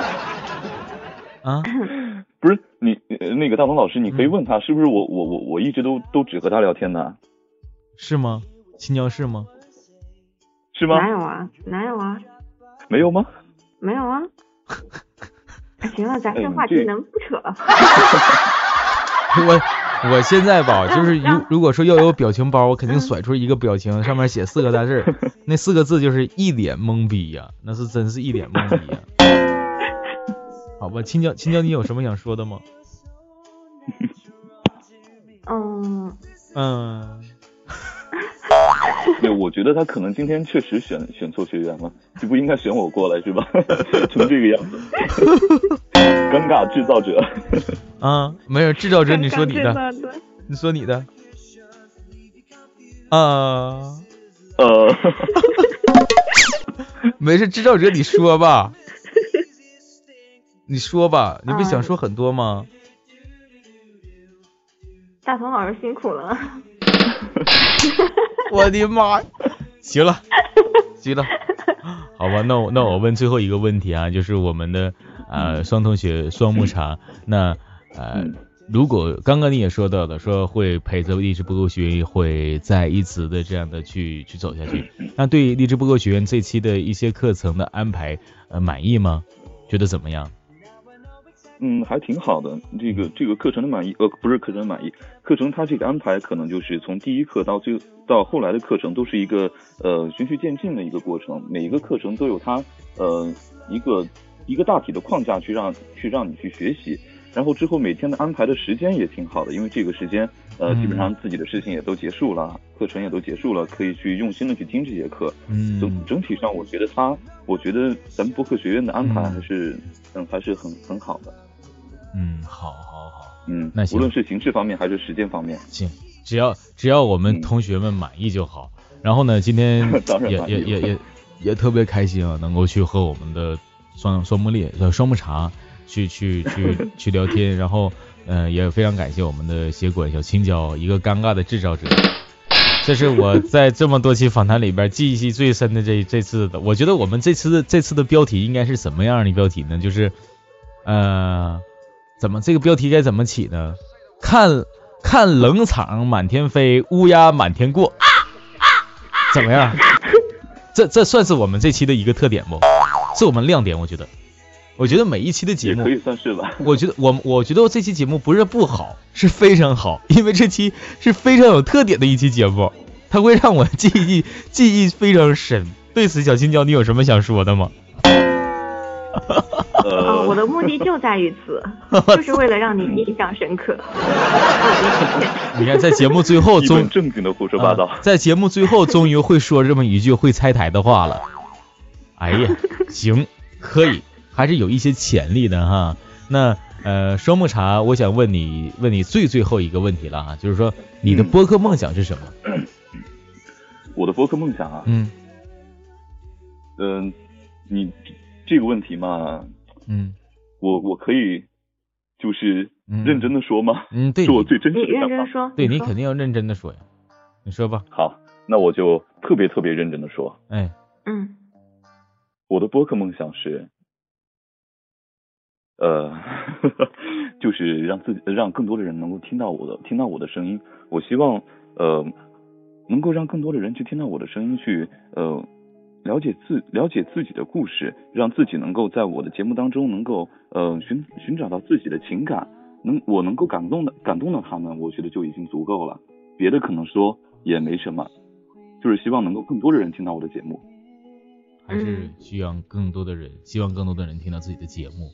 啊，不是你呃那个大鹏老师，你嗯可以问他是不是我我我我一直都都只和他聊天呢？是吗？青椒是吗？是吗？哪有啊？哪有啊？没有吗？没有啊。哎行了，咱这话题能不扯了？[LAUGHS] 我我现在吧，就是如如果说要有表情包，我肯定甩出一个表情，上面写四个大字，[LAUGHS] 那四个字就是一脸懵逼呀、那是真是一脸懵逼呀、好吧，青椒青椒，你有什么想说的吗？[LAUGHS] 嗯，嗯，[LAUGHS] 对，我觉得他可能今天确实选选错学员了，就不应该选我过来是吧？[LAUGHS] 成这个样子，尴尬制造者。啊，没事，制造者你说你的，你说你的，啊，呃，没事，制造者你说吧，你说吧，你不嗯想说很多吗？大鹏老师辛苦了。[LAUGHS] 我的妈！行了，行了，好吧，那我那我问最后一个问题啊，就是我们的呃双同学双木茶，那呃嗯如果刚刚你也说到了，说会陪着励志播客学院会再一直的这样的去去走下去，[LAUGHS] 那对励志播客学院这期的一些课程的安排呃满意吗？觉得怎么样？嗯，还挺好的。这个这个课程的满意，呃，不是课程的满意，课程它这个安排可能就是从第一课到最到后来的课程都是一个呃循序渐进的一个过程，每一个课程都有它呃一个一个大体的框架去让去让你去学习，然后之后每天的安排的时间也挺好的，因为这个时间呃嗯基本上自己的事情也都结束了，课程也都结束了，可以去用心的去听这节课。嗯整整体上，我觉得它，我觉得咱们播客学院的安排嗯还是嗯还是很很好的。嗯，好好好。嗯，那行无论是形式方面还是时间方面，行，只要只要我们嗯同学们满意就好。然后呢，今天 [LAUGHS] 也也也也也特别开心啊，能够去和我们的双双木烈呃双木茶去去去 [LAUGHS] 去聊天，然后呃也非常感谢我们的协管小青椒，一个尴尬的制造者。这是我在这么多期访谈里边记忆最深的这这次的，我觉得我们这次的这次的标题应该是什么样的标题呢？就是呃，怎么这个标题该怎么起呢？看看冷场满天飞，乌鸦满天过。啊怎么样？这这算是我们这期的一个特点不？是我们亮点，我觉得。我觉得每一期的节目也可，以算是吧。我觉得我我觉得这期节目不是不好，是非常好，因为这期是非常有特点的一期节目，它会让我记忆记忆非常深。对此，小青椒，你有什么想说的吗？[LAUGHS] 目的就在于此，[LAUGHS] 就是为了让你印象深刻。[LAUGHS] 你看，在节目最后一终本正经的胡说八道啊。在节目最后终于会说这么一句会拆台的话了。哎呀，行，可以，还是有一些潜力的哈。那呃，双木茶，我想问你，问你最最后一个问题了啊，就是说你的嗯播客梦想是什么？我的播客梦想啊，嗯嗯、你这个问题嘛，嗯我我可以就是嗯认真的说吗？嗯，对，[LAUGHS] 你是我最真实的想法。认真说，对你肯定要认真的说呀。你说吧，好，那我就特别特别认真的说，哎，嗯我的播客梦想是，呃，[LAUGHS] 就是让自己让更多的人能够听到我的听到我的声音。我希望呃能够让更多的人去听到我的声音，去呃了解自了解自己的故事，让自己能够在我的节目当中能够呃寻寻找到自己的情感，能我能够感动的感动到他们，我觉得就已经足够了。别的可能说也没什么，就是希望能够更多的人听到我的节目。还是嗯需要更多的人，希望更多的人听到自己的节目，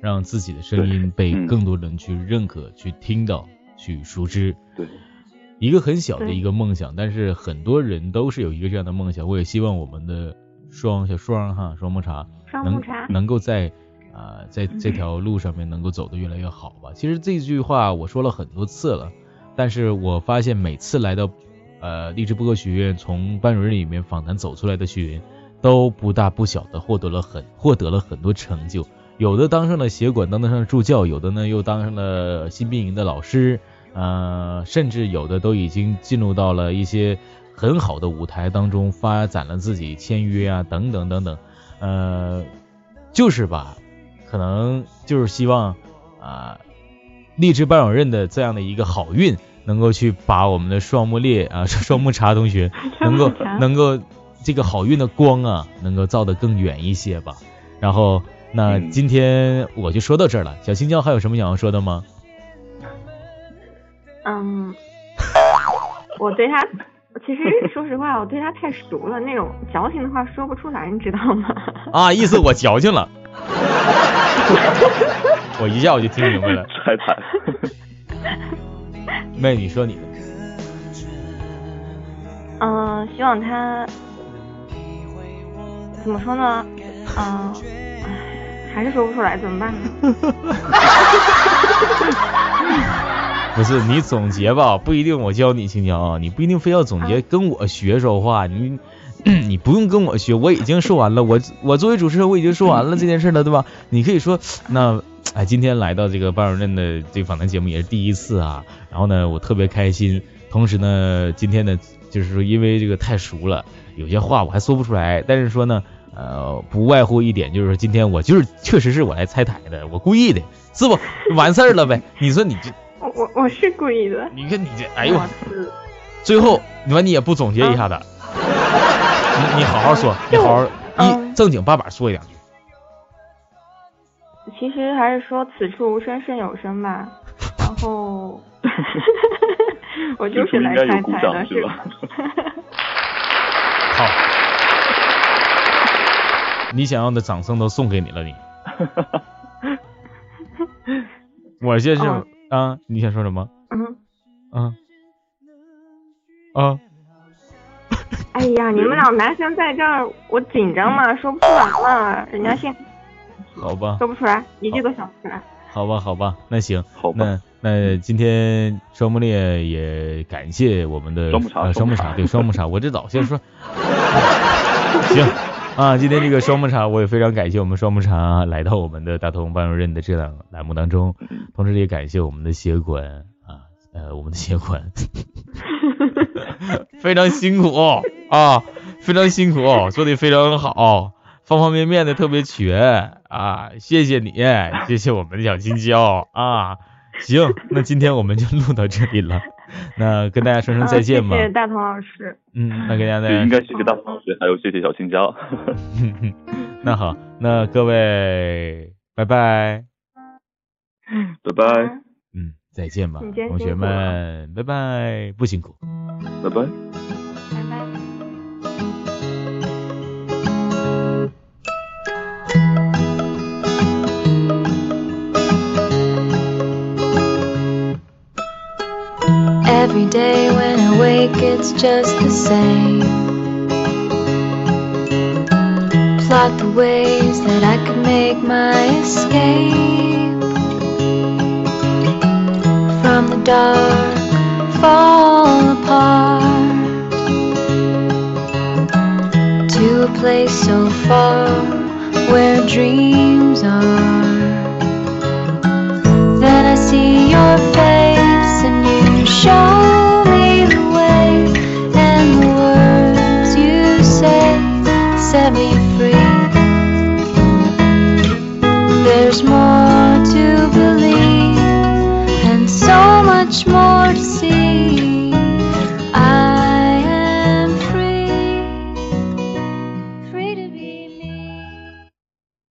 让自己的声音被嗯更多人去认可、去听到、去熟知。对。一个很小的一个梦想，但是很多人都是有一个这样的梦想。我也希望我们的双小双哈双木茶能双木茶能够在啊、在这条路上面能够走得越来越好吧。其实这句话我说了很多次了，但是我发现每次来到呃励志播客学院，从班主任里面访谈走出来的学员，都不大不小的获得了很获得了很多成就，有的当上了协管，当得上了助教，有的呢又当上了新兵营的老师，呃，甚至有的都已经进入到了一些很好的舞台当中，发展了自己签约啊，等等等等，呃，就是吧，可能就是希望啊、励志班主任的这样的一个好运，能够去把我们的双木烈啊 [LAUGHS] 双木茶同学 [LAUGHS] 能够能够这个好运的光啊，能够照得更远一些吧。然后那嗯今天我就说到这儿了，小青椒还有什么想要说的吗？嗯，我对他，其实说实话，我对他太熟了，那种矫情的话说不出来，你知道吗？啊，意思我矫情了，我一下我就听明白了。[LAUGHS] 拆台。妹，你说你的，嗯、希望他怎么说呢？嗯、唉还是说不出来，怎么办呢？[LAUGHS] 不是你总结吧，不一定我教你青椒啊，你不一定非要总结跟我学说话，你 [COUGHS] 你不用跟我学，我已经说完了，我我作为主持人我已经说完了这件事了，对吧？你可以说那哎，今天来到这个班主任的这个访谈节目也是第一次啊，然后呢，我特别开心，同时呢，今天呢，就是说因为这个太熟了，有些话我还说不出来，但是说呢。呃，不外乎一点，就是说今天我就是确实是我来拆台的，我故意的，是不？完事儿了呗？你说你这，我我我是故意的。你看你这，哎呦，最后你说你也不总结一下子，你你好好说，你好好一嗯正经八百说一两句。其实还是说此处无声胜有声吧。[LAUGHS] 然后 [LAUGHS] 我就是来该有鼓拆台的，掌是吧吧？好，你想要的掌声都送给你了，你。[LAUGHS] 我这是哦啊，你想说什么？嗯，啊啊，哎呀，你们俩男生在这儿，我紧张嘛，说不出来嘛，人家先好吧，说不出来，一句都想不出来。好吧，好吧，那行，好吧，那那今天双木烈也感谢我们的双木茶呃双木茶，双木茶对双木茶，我这早先说，[LAUGHS] 行啊，今天这个双木茶我也非常感谢我们双木茶来到我们的大同班主任的这档栏目当中，同时也感谢我们的协管啊，呃，我们的协管 [LAUGHS] 非常辛苦哦啊，非常辛苦哦，做的非常好，方方面面的特别全啊，谢谢你，谢谢我们的小青椒啊。行，那今天我们就录到这里了，[LAUGHS] 那跟大家说声再见吧。谢谢大同老师。嗯，那跟大家对，应该谢谢大鹏老师，还有谢谢小青椒。[LAUGHS] 那好，那各位，拜拜。拜拜，嗯，再见吧同学们，拜拜，不辛苦。拜拜。拜拜。Every day when I wake, it's just the same. Plot the ways that I could make my escape from the dark, fall apart to a place so far where dreams are. Then I see your face and you show set me